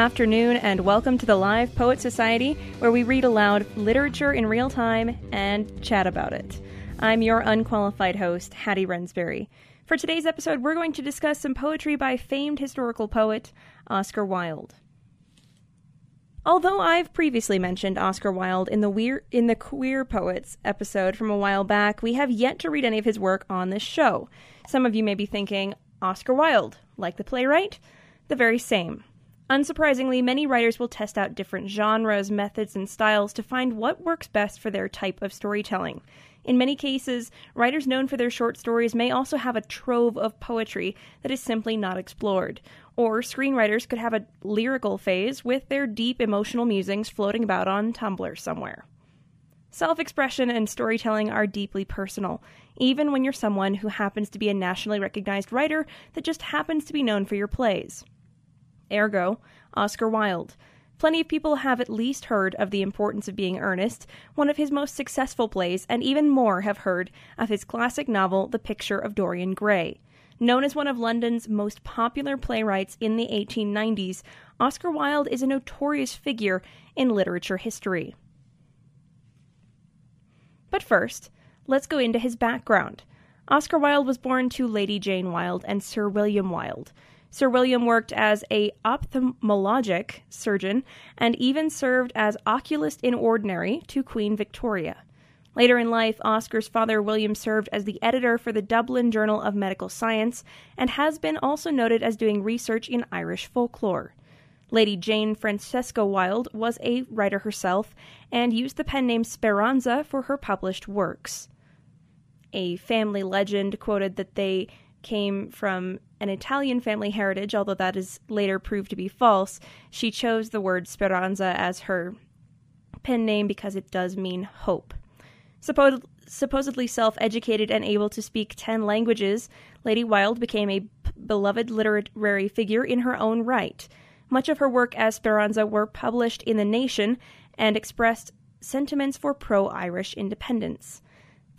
afternoon, and welcome to the Live Poet Society, where we read aloud literature in real time and chat about it. I'm your unqualified host, Hattie Rensberry. For today's episode, we're going to discuss some poetry by famed historical poet Oscar Wilde. Although I've previously mentioned Oscar Wilde in the weir- in the Queer Poets episode from a while back, we have yet to read any of his work on this show. Some of you may be thinking, Oscar Wilde, like the playwright? The very same. Unsurprisingly, many writers will test out different genres, methods, and styles to find what works best for their type of storytelling. In many cases, writers known for their short stories may also have a trove of poetry that is simply not explored. Or screenwriters could have a lyrical phase with their deep emotional musings floating about on Tumblr somewhere. Self expression and storytelling are deeply personal, even when you're someone who happens to be a nationally recognized writer that just happens to be known for your plays ergo, Oscar Wilde. Plenty of people have at least heard of The Importance of Being Earnest, one of his most successful plays, and even more have heard of his classic novel, The Picture of Dorian Gray. Known as one of London's most popular playwrights in the 1890s, Oscar Wilde is a notorious figure in literature history. But first, let's go into his background. Oscar Wilde was born to Lady Jane Wilde and Sir William Wilde. Sir William worked as a ophthalmologic surgeon and even served as oculist in ordinary to Queen Victoria. Later in life, Oscar's father William served as the editor for the Dublin Journal of Medical Science and has been also noted as doing research in Irish folklore. Lady Jane Francesca Wilde was a writer herself and used the pen name Speranza for her published works. A family legend quoted that they came from an Italian family heritage, although that is later proved to be false. She chose the word Speranza as her pen name because it does mean hope. Suppos- supposedly self educated and able to speak 10 languages, Lady Wilde became a p- beloved literary figure in her own right. Much of her work as Speranza were published in The Nation and expressed sentiments for pro Irish independence.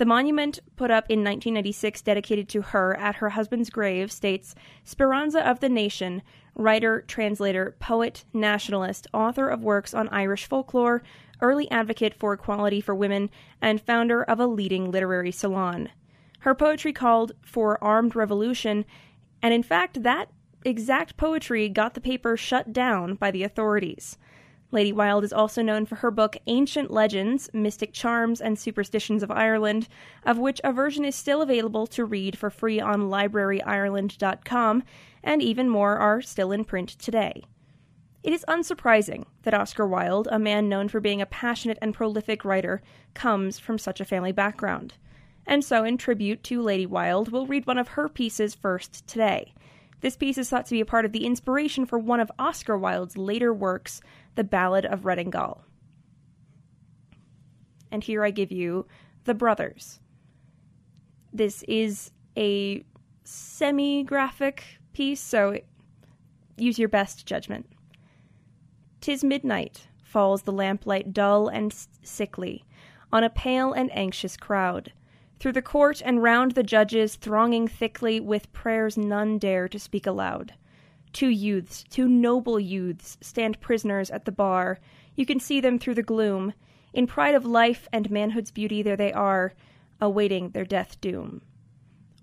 The monument put up in 1996 dedicated to her at her husband's grave states Speranza of the Nation, writer, translator, poet, nationalist, author of works on Irish folklore, early advocate for equality for women, and founder of a leading literary salon. Her poetry called for armed revolution, and in fact, that exact poetry got the paper shut down by the authorities. Lady Wilde is also known for her book Ancient Legends, Mystic Charms, and Superstitions of Ireland, of which a version is still available to read for free on libraryireland.com, and even more are still in print today. It is unsurprising that Oscar Wilde, a man known for being a passionate and prolific writer, comes from such a family background. And so, in tribute to Lady Wilde, we'll read one of her pieces first today. This piece is thought to be a part of the inspiration for one of Oscar Wilde's later works, The Ballad of Reading Gaol. And here I give you The Brothers. This is a semi graphic piece, so use your best judgment. Tis midnight, falls the lamplight dull and sickly on a pale and anxious crowd through the court and round the judges thronging thickly with prayers none dare to speak aloud. Two youths, two noble youths, stand prisoners at the bar. You can see them through the gloom. In pride of life and manhood's beauty, there they are, awaiting their death doom.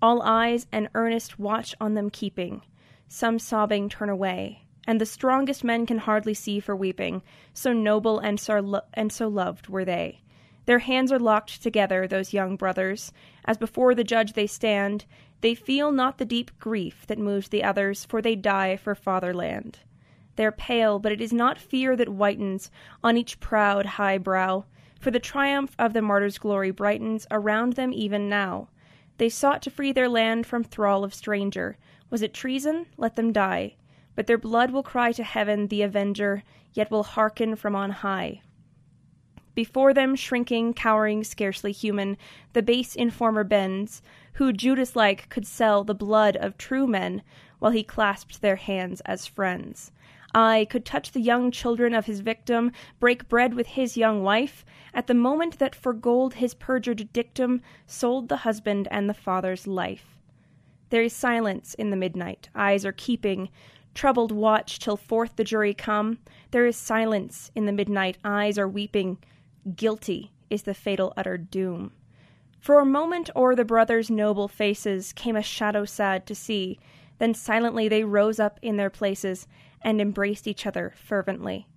All eyes and earnest watch on them keeping. Some sobbing turn away, and the strongest men can hardly see for weeping, so noble and so, lo- and so loved were they. Their hands are locked together, those young brothers, as before the judge they stand. They feel not the deep grief that moves the others, for they die for fatherland. They're pale, but it is not fear that whitens on each proud high brow, for the triumph of the martyr's glory brightens around them even now. They sought to free their land from thrall of stranger. Was it treason? Let them die. But their blood will cry to heaven, the avenger, yet will hearken from on high. Before them, shrinking, cowering, scarcely human, the base informer bends, who Judas like could sell the blood of true men while he clasped their hands as friends. I could touch the young children of his victim, break bread with his young wife, at the moment that for gold his perjured dictum sold the husband and the father's life. There is silence in the midnight, eyes are keeping, Troubled watch till forth the jury come. There is silence in the midnight, eyes are weeping. Guilty is the fatal uttered doom. For a moment o'er the brothers' noble faces came a shadow sad to see. Then silently they rose up in their places and embraced each other fervently.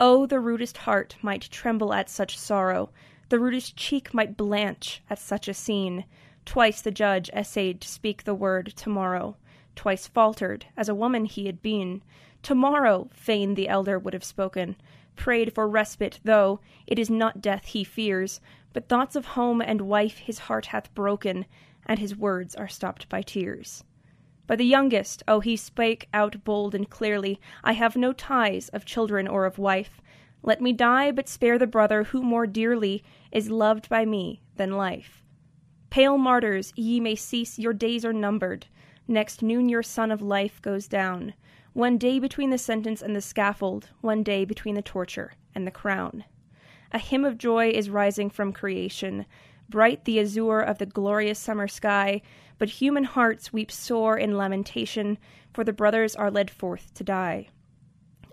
Oh, the rudest heart might tremble at such sorrow, the rudest cheek might blanch at such a scene. Twice the judge essayed to speak the word tomorrow, twice faltered, as a woman he had been. Tomorrow, fain the elder would have spoken, prayed for respite, though it is not death he fears, but thoughts of home and wife his heart hath broken, and his words are stopped by tears. But the youngest, oh, he spake out bold and clearly, I have no ties of children or of wife. Let me die, but spare the brother who more dearly is loved by me than life. Pale martyrs, ye may cease, your days are numbered. Next noon your sun of life goes down. One day between the sentence and the scaffold, one day between the torture and the crown. A hymn of joy is rising from creation, bright the azure of the glorious summer sky, but human hearts weep sore in lamentation, for the brothers are led forth to die.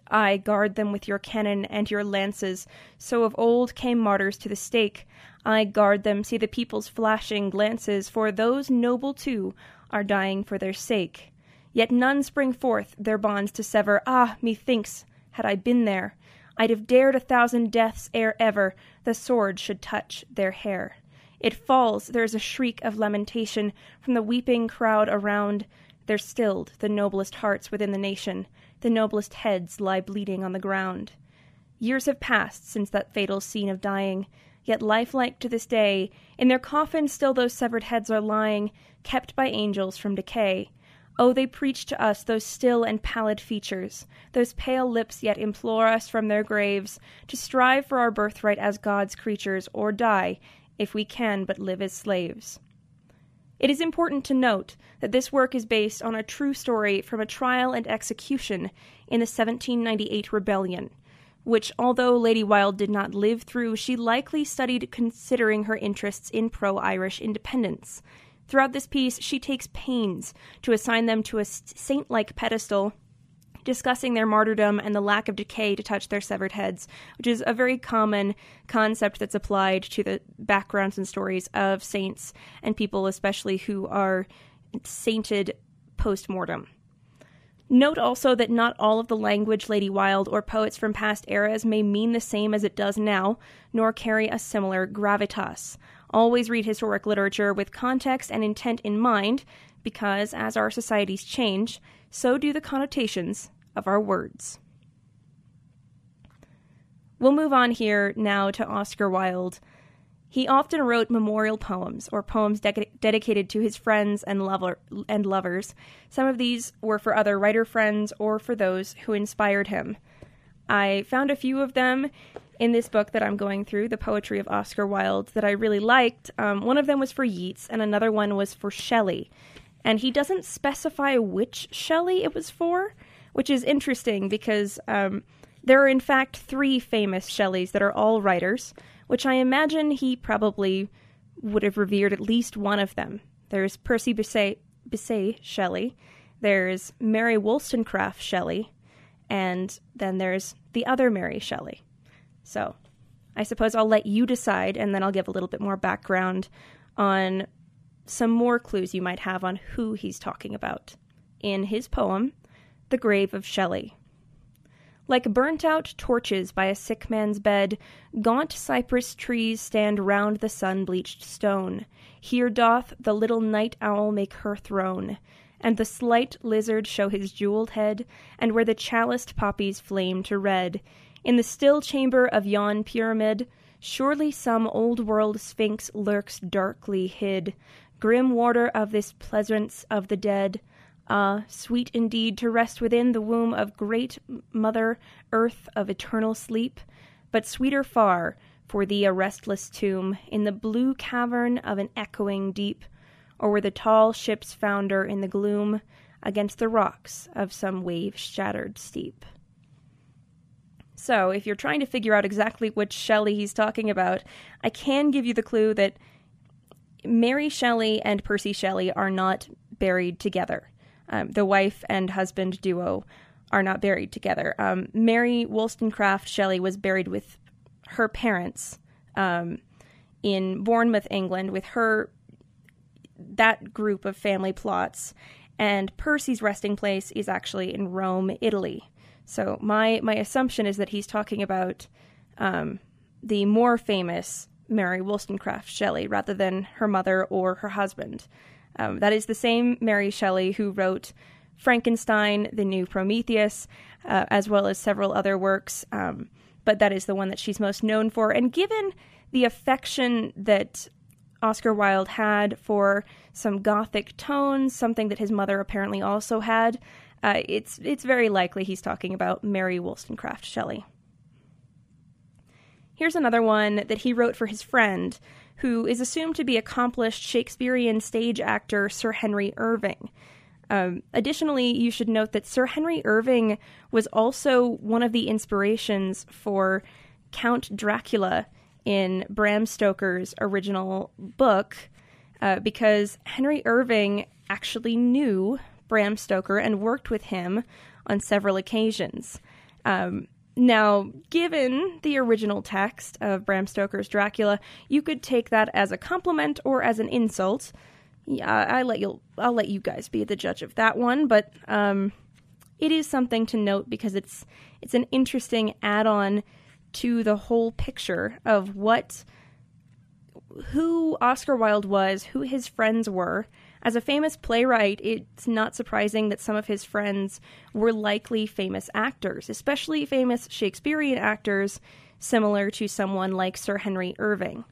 Ay, guard them with your cannon and your lances, so of old came martyrs to the stake. Ay, guard them, see the people's flashing glances, for those noble too are dying for their sake. Yet none spring forth their bonds to sever. Ah, methinks, had I been there, I'd have dared a thousand deaths ere ever the sword should touch their hair. It falls, there is a shriek of lamentation from the weeping crowd around. They're stilled, the noblest hearts within the nation, the noblest heads lie bleeding on the ground. Years have passed since that fatal scene of dying, yet lifelike to this day, in their coffins still those severed heads are lying, kept by angels from decay. Oh, they preach to us those still and pallid features, those pale lips yet implore us from their graves to strive for our birthright as God's creatures, or die if we can but live as slaves. It is important to note that this work is based on a true story from a trial and execution in the 1798 rebellion, which, although Lady Wilde did not live through, she likely studied considering her interests in pro Irish independence. Throughout this piece, she takes pains to assign them to a saint like pedestal discussing their martyrdom and the lack of decay to touch their severed heads, which is a very common concept that's applied to the backgrounds and stories of saints and people, especially who are sainted post mortem. Note also that not all of the language Lady Wilde or poets from past eras may mean the same as it does now, nor carry a similar gravitas. Always read historic literature with context and intent in mind, because as our societies change, so do the connotations of our words. We'll move on here now to Oscar Wilde. He often wrote memorial poems or poems de- dedicated to his friends and lover and lovers. Some of these were for other writer friends or for those who inspired him. I found a few of them in this book that I'm going through, The Poetry of Oscar Wilde, that I really liked. Um, one of them was for Yeats, and another one was for Shelley. And he doesn't specify which Shelley it was for, which is interesting because um, there are, in fact, three famous Shelleys that are all writers, which I imagine he probably would have revered at least one of them. There's Percy Bysshe, Bysshe Shelley, there's Mary Wollstonecraft Shelley, and then there's the other Mary Shelley. So I suppose I'll let you decide, and then I'll give a little bit more background on some more clues you might have on who he's talking about. In his poem, the grave of Shelley. Like burnt out torches by a sick man's bed, gaunt cypress trees stand round the sun bleached stone. Here doth the little night owl make her throne, and the slight lizard show his jeweled head, and where the chaliced poppies flame to red. In the still chamber of yon pyramid, surely some old world sphinx lurks darkly hid, grim warder of this pleasance of the dead. Ah, sweet indeed to rest within the womb of great Mother Earth of eternal sleep, but sweeter far for thee a restless tomb in the blue cavern of an echoing deep, or where the tall ships founder in the gloom against the rocks of some wave shattered steep. So, if you're trying to figure out exactly which Shelley he's talking about, I can give you the clue that Mary Shelley and Percy Shelley are not buried together. Um, the wife and husband duo are not buried together. Um, Mary Wollstonecraft Shelley was buried with her parents um, in Bournemouth, England, with her that group of family plots. And Percy's resting place is actually in Rome, Italy. So my my assumption is that he's talking about um, the more famous Mary Wollstonecraft Shelley rather than her mother or her husband. Um, that is the same Mary Shelley who wrote Frankenstein, The New Prometheus, uh, as well as several other works. Um, but that is the one that she's most known for. And given the affection that Oscar Wilde had for some gothic tones, something that his mother apparently also had, uh, it's it's very likely he's talking about Mary Wollstonecraft Shelley. Here's another one that he wrote for his friend, who is assumed to be accomplished Shakespearean stage actor Sir Henry Irving. Um, additionally, you should note that Sir Henry Irving was also one of the inspirations for Count Dracula in Bram Stoker's original book, uh, because Henry Irving actually knew Bram Stoker and worked with him on several occasions. Um, now, given the original text of Bram Stoker's Dracula, you could take that as a compliment or as an insult. Yeah, I let you. I'll let you guys be the judge of that one, but um, it is something to note because it's it's an interesting add-on to the whole picture of what who Oscar Wilde was, who his friends were, as a famous playwright, it's not surprising that some of his friends were likely famous actors, especially famous Shakespearean actors, similar to someone like Sir Henry Irving.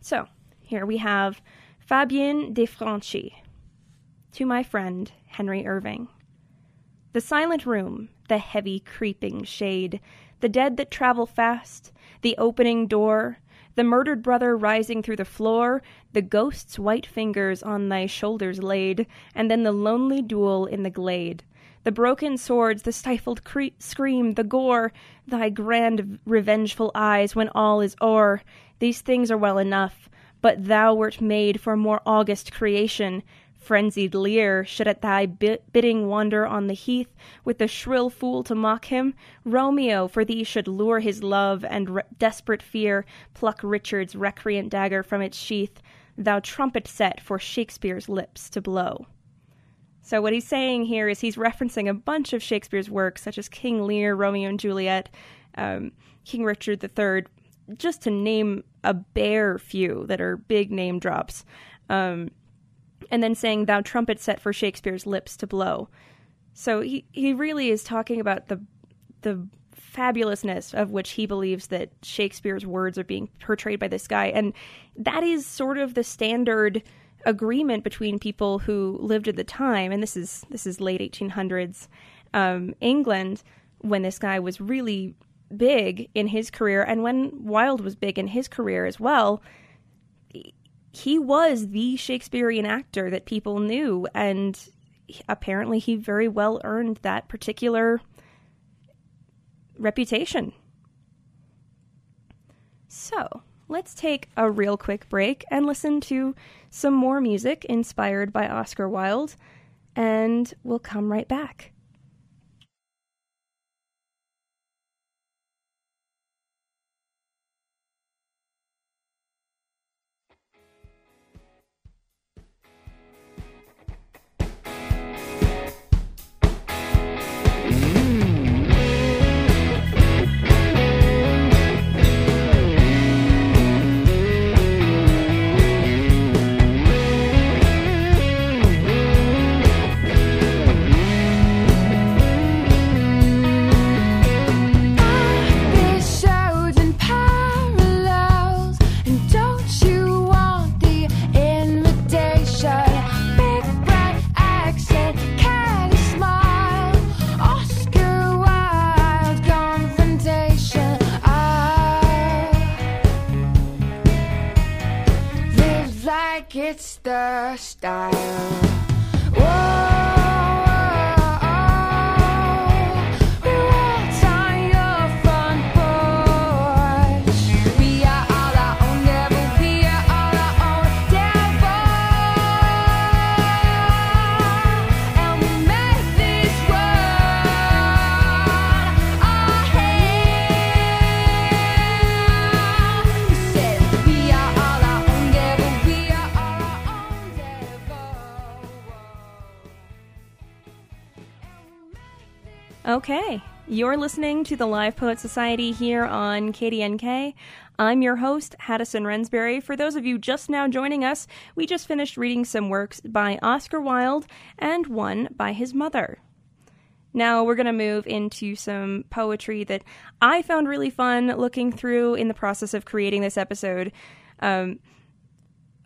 So, here we have Fabien de Franchi. To my friend, Henry Irving. The silent room, the heavy creeping shade, the dead that travel fast, the opening door, the murdered brother rising through the floor, the ghost's white fingers on thy shoulders laid, and then the lonely duel in the glade. The broken swords, the stifled cre- scream, the gore, thy grand revengeful eyes when all is o'er. These things are well enough, but thou wert made for more august creation, Frenzied Lear should at thy bidding wander on the heath, with the shrill fool to mock him. Romeo for thee should lure his love, and re- desperate fear pluck Richard's recreant dagger from its sheath. Thou trumpet set for Shakespeare's lips to blow. So what he's saying here is he's referencing a bunch of Shakespeare's works, such as King Lear, Romeo and Juliet, um, King Richard III, just to name a bare few that are big name drops. Um, and then saying, Thou trumpet set for Shakespeare's lips to blow. So he, he really is talking about the the fabulousness of which he believes that Shakespeare's words are being portrayed by this guy. And that is sort of the standard agreement between people who lived at the time, and this is this is late 1800s um, England when this guy was really big in his career, and when Wilde was big in his career as well he was the Shakespearean actor that people knew, and apparently he very well earned that particular reputation. So, let's take a real quick break and listen to some more music inspired by Oscar Wilde, and we'll come right back. it's the style. Okay, you're listening to the Live Poet Society here on KDNK. I'm your host, Haddison Rensberry. For those of you just now joining us, we just finished reading some works by Oscar Wilde and one by his mother. Now we're going to move into some poetry that I found really fun looking through in the process of creating this episode. Um,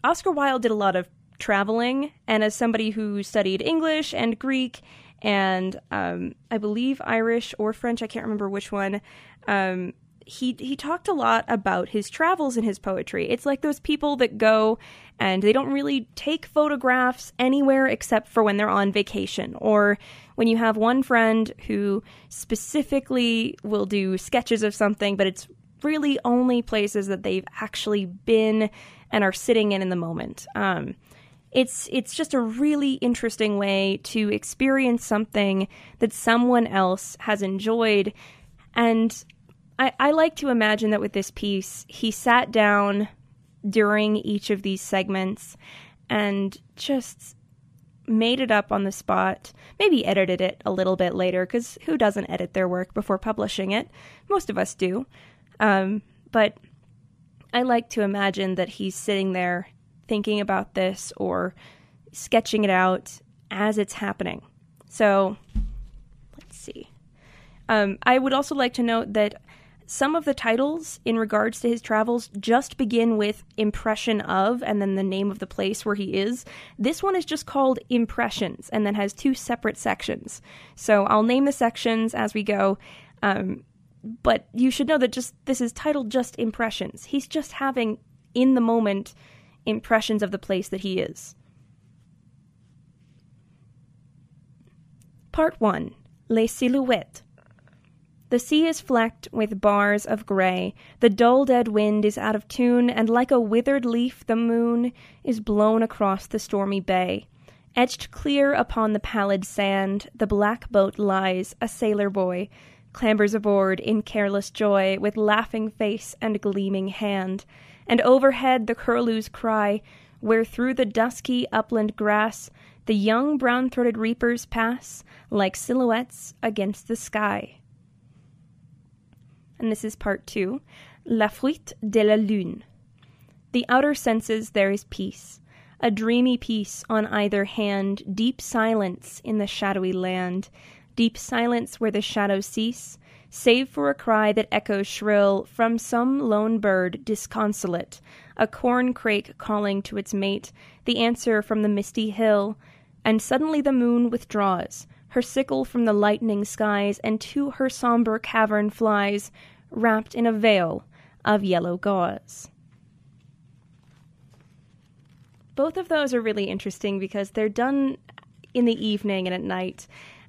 Oscar Wilde did a lot of traveling, and as somebody who studied English and Greek and um, I believe Irish or French, I can't remember which one. Um, he he talked a lot about his travels in his poetry. It's like those people that go and they don't really take photographs anywhere except for when they're on vacation or when you have one friend who specifically will do sketches of something, but it's really only places that they've actually been and are sitting in in the moment. Um, it's it's just a really interesting way to experience something that someone else has enjoyed. And I, I like to imagine that with this piece he sat down during each of these segments and just made it up on the spot maybe edited it a little bit later because who doesn't edit their work before publishing it? Most of us do. Um, but i like to imagine that he's sitting there thinking about this or sketching it out as it's happening. So let's see. Um, I would also like to note that some of the titles in regards to his travels just begin with impression of and then the name of the place where he is. This one is just called Impressions and then has two separate sections. So I'll name the sections as we go. Um, but you should know that just this is titled just Impressions. He's just having in the moment impressions of the place that he is. Part 1 Les Silhouettes. The sea is flecked with bars of grey, the dull dead wind is out of tune, and like a withered leaf the moon is blown across the stormy bay. Etched clear upon the pallid sand, the black boat lies, a sailor boy, clambers aboard in careless joy, with laughing face and gleaming hand and overhead the curlews cry, where through the dusky upland grass the young brown throated reapers pass like silhouettes against the sky. And this is part two La Fuite de la Lune. The outer senses there is peace, a dreamy peace on either hand, deep silence in the shadowy land, deep silence where the shadows cease, save for a cry that echoes shrill from some lone bird disconsolate, a corn crake calling to its mate, the answer from the misty hill, and suddenly the moon withdraws, her sickle from the lightning skies, and to her sombre cavern flies, wrapped in a veil of yellow gauze. Both of those are really interesting because they're done in the evening and at night,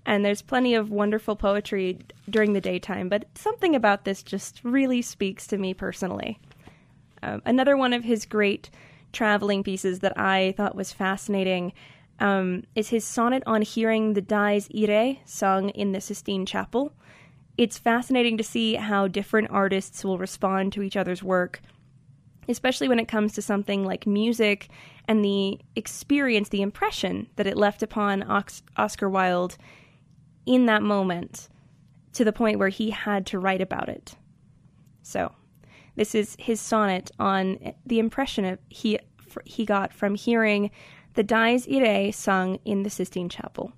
and there's plenty of wonderful poetry during the daytime, but something about this just really speaks to me personally. Um, another one of his great traveling pieces that I thought was fascinating um, is his sonnet on hearing the Dies Irae sung in the Sistine Chapel. It's fascinating to see how different artists will respond to each other's work, especially when it comes to something like music and the experience, the impression that it left upon Oscar Wilde in that moment to the point where he had to write about it. So, this is his sonnet on the impression of he he got from hearing the Dies Irae sung in the Sistine Chapel.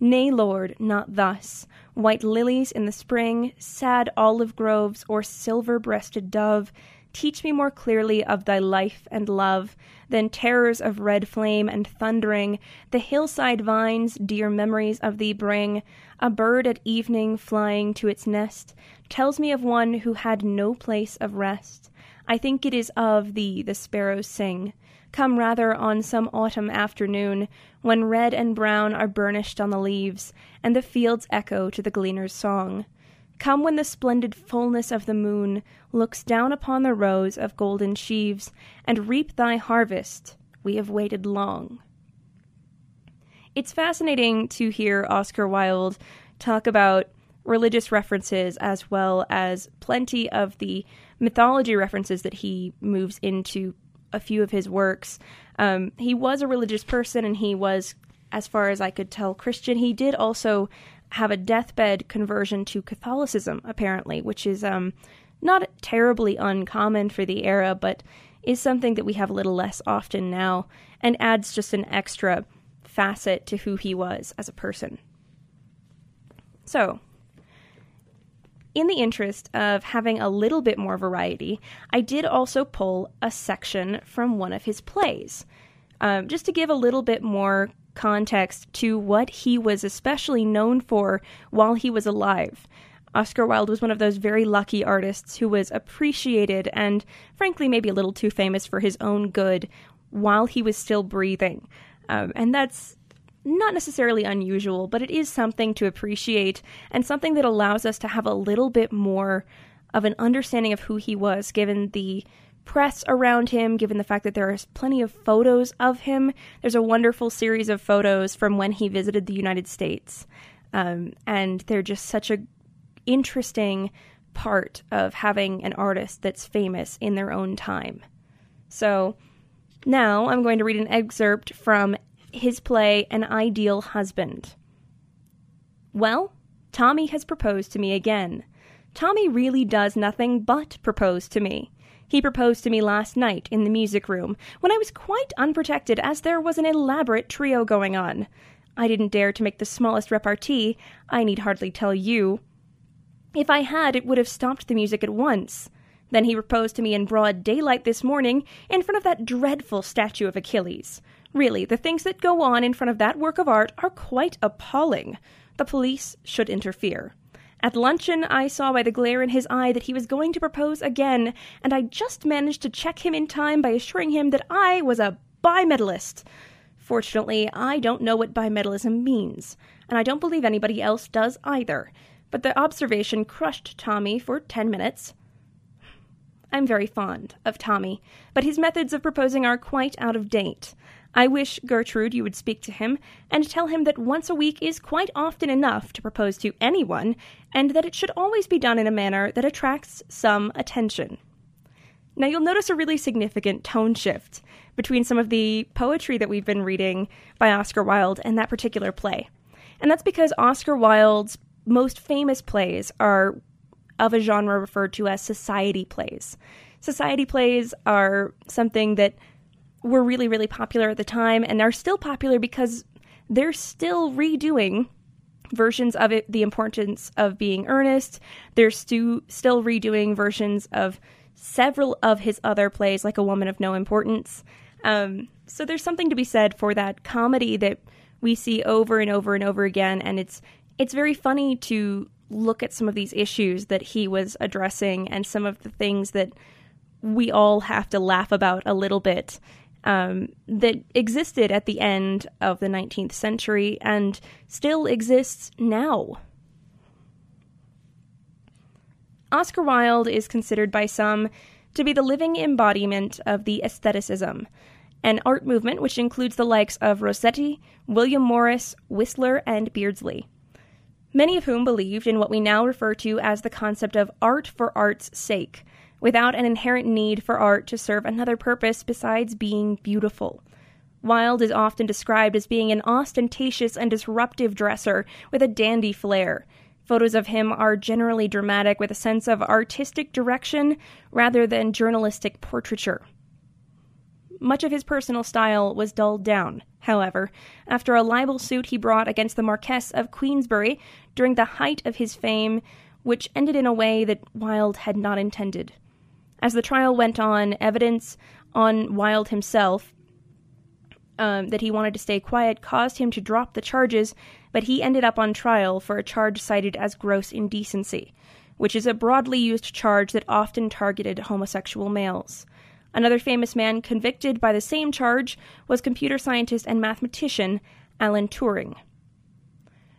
Nay, Lord, not thus. White lilies in the spring, sad olive groves, or silver breasted dove, Teach me more clearly of thy life and love than terrors of red flame and thundering. The hillside vines dear memories of thee bring. A bird at evening flying to its nest tells me of one who had no place of rest. I think it is of thee the sparrows sing. Come rather on some autumn afternoon, when red and brown are burnished on the leaves, and the fields echo to the gleaner's song. Come when the splendid fullness of the moon looks down upon the rows of golden sheaves, and reap thy harvest. We have waited long. It's fascinating to hear Oscar Wilde talk about religious references as well as plenty of the mythology references that he moves into a few of his works. Um, he was a religious person and he was, as far as I could tell, Christian. He did also have a deathbed conversion to Catholicism, apparently, which is um, not terribly uncommon for the era, but is something that we have a little less often now and adds just an extra facet to who he was as a person. So, in the interest of having a little bit more variety, I did also pull a section from one of his plays, um, just to give a little bit more context to what he was especially known for while he was alive. Oscar Wilde was one of those very lucky artists who was appreciated and, frankly, maybe a little too famous for his own good while he was still breathing. Um, and that's not necessarily unusual, but it is something to appreciate and something that allows us to have a little bit more of an understanding of who he was, given the press around him, given the fact that there are plenty of photos of him. There's a wonderful series of photos from when he visited the United States. Um, and they're just such a interesting part of having an artist that's famous in their own time. So now I'm going to read an excerpt from his play An Ideal Husband. Well, Tommy has proposed to me again. Tommy really does nothing but propose to me. He proposed to me last night in the music room, when I was quite unprotected as there was an elaborate trio going on. I didn't dare to make the smallest repartee, I need hardly tell you. If I had, it would have stopped the music at once. Then he proposed to me in broad daylight this morning, in front of that dreadful statue of Achilles. Really, the things that go on in front of that work of art are quite appalling. The police should interfere. At luncheon, I saw by the glare in his eye that he was going to propose again, and I just managed to check him in time by assuring him that I was a bimetallist. Fortunately, I don't know what bimetallism means, and I don't believe anybody else does either. But the observation crushed Tommy for ten minutes. I'm very fond of Tommy, but his methods of proposing are quite out of date. I wish, Gertrude, you would speak to him and tell him that once a week is quite often enough to propose to anyone, and that it should always be done in a manner that attracts some attention. Now, you'll notice a really significant tone shift between some of the poetry that we've been reading by Oscar Wilde and that particular play. And that's because Oscar Wilde's most famous plays are of a genre referred to as society plays. Society plays are something that were really, really popular at the time and are still popular because they're still redoing versions of it, The Importance of Being Earnest. They're stu- still redoing versions of several of his other plays, like A Woman of No Importance. Um, so there's something to be said for that comedy that we see over and over and over again, and it's it's very funny to look at some of these issues that he was addressing and some of the things that we all have to laugh about a little bit um, that existed at the end of the 19th century and still exists now. Oscar Wilde is considered by some to be the living embodiment of the aestheticism, an art movement which includes the likes of Rossetti, William Morris, Whistler, and Beardsley. Many of whom believed in what we now refer to as the concept of art for art's sake, without an inherent need for art to serve another purpose besides being beautiful. Wilde is often described as being an ostentatious and disruptive dresser with a dandy flair. Photos of him are generally dramatic with a sense of artistic direction rather than journalistic portraiture. Much of his personal style was dulled down, however, after a libel suit he brought against the Marquess of Queensberry during the height of his fame, which ended in a way that Wilde had not intended. As the trial went on, evidence on Wilde himself um, that he wanted to stay quiet caused him to drop the charges, but he ended up on trial for a charge cited as gross indecency, which is a broadly used charge that often targeted homosexual males. Another famous man convicted by the same charge was computer scientist and mathematician Alan Turing.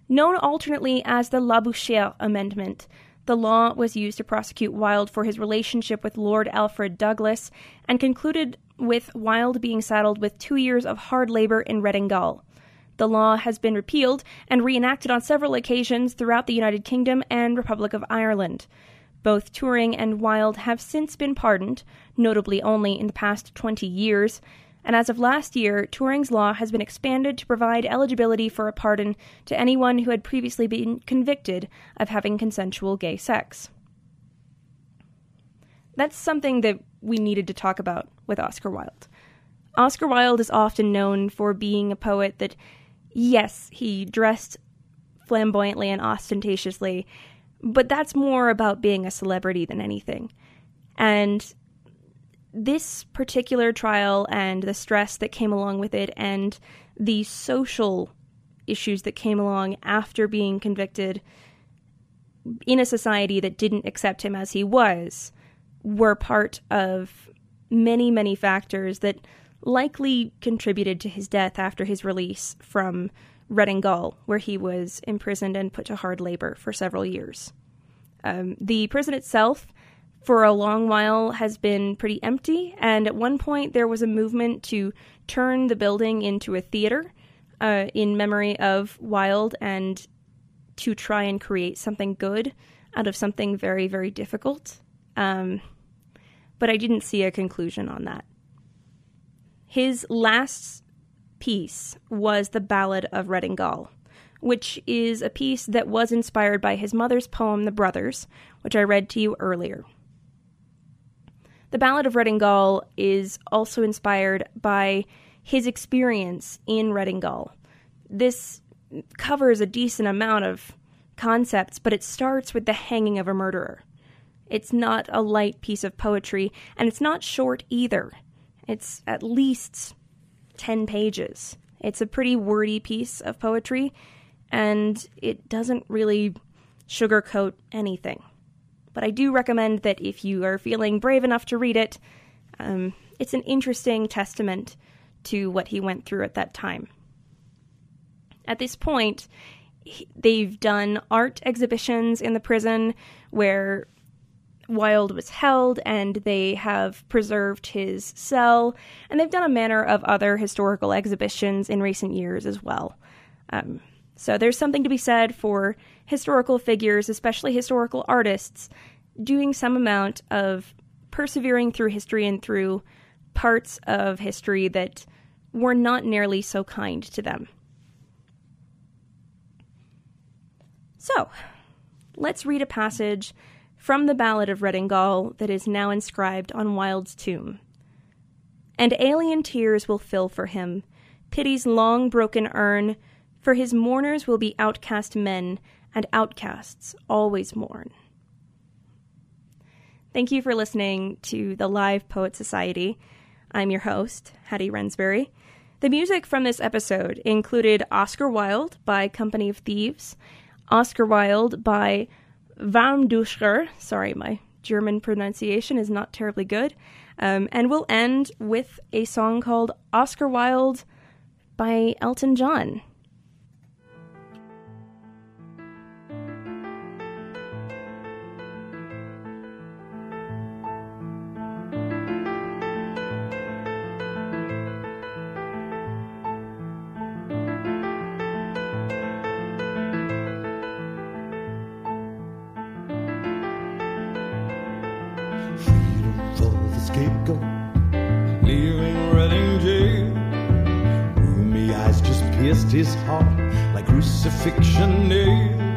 Known alternately as the Labouchere Amendment, the law was used to prosecute Wilde for his relationship with Lord Alfred Douglas and concluded with Wilde being saddled with two years of hard labor in Reading Gaol. The law has been repealed and reenacted on several occasions throughout the United Kingdom and Republic of Ireland. Both Turing and Wilde have since been pardoned, notably only in the past 20 years, and as of last year, Turing's law has been expanded to provide eligibility for a pardon to anyone who had previously been convicted of having consensual gay sex. That's something that we needed to talk about with Oscar Wilde. Oscar Wilde is often known for being a poet that, yes, he dressed flamboyantly and ostentatiously, but that's more about being a celebrity than anything. And this particular trial and the stress that came along with it and the social issues that came along after being convicted in a society that didn't accept him as he was were part of many, many factors that likely contributed to his death after his release from Reading Gaol, where he was imprisoned and put to hard labor for several years. Um, the prison itself, for a long while, has been pretty empty, and at one point there was a movement to turn the building into a theater uh, in memory of Wilde and to try and create something good out of something very, very difficult. Um, but I didn't see a conclusion on that. His last piece was the Ballad of Reading Gaol, which is a piece that was inspired by his mother's poem, The Brothers, which I read to you earlier. The Ballad of Reading Gaol is also inspired by his experience in Reading Gaol. This covers a decent amount of concepts, but it starts with the hanging of a murderer. It's not a light piece of poetry, and it's not short either. It's at least 10 pages. It's a pretty wordy piece of poetry, and it doesn't really sugarcoat anything. But I do recommend that if you are feeling brave enough to read it, um, it's an interesting testament to what he went through at that time. At this point, they've done art exhibitions in the prison where Wilde was held, and they have preserved his cell, and they've done a manner of other historical exhibitions in recent years as well. Um, so there's something to be said for historical figures, especially historical artists, doing some amount of persevering through history and through parts of history that were not nearly so kind to them. So, let's read a passage from the Ballad of Reading Gaol that is now inscribed on Wilde's tomb. And alien tears will fill for him, pity's long broken urn, for his mourners will be outcast men, and outcasts always mourn. Thank you for listening to the Live Poet Society. I'm your host, Hattie Rensberry. The music from this episode included Oscar Wilde by Company of Thieves, Oscar Wilde by Warmduscher. Sorry, my German pronunciation is not terribly good. Um, and we'll end with a song called Oscar Wilde by Elton John. His heart like crucifixion nails.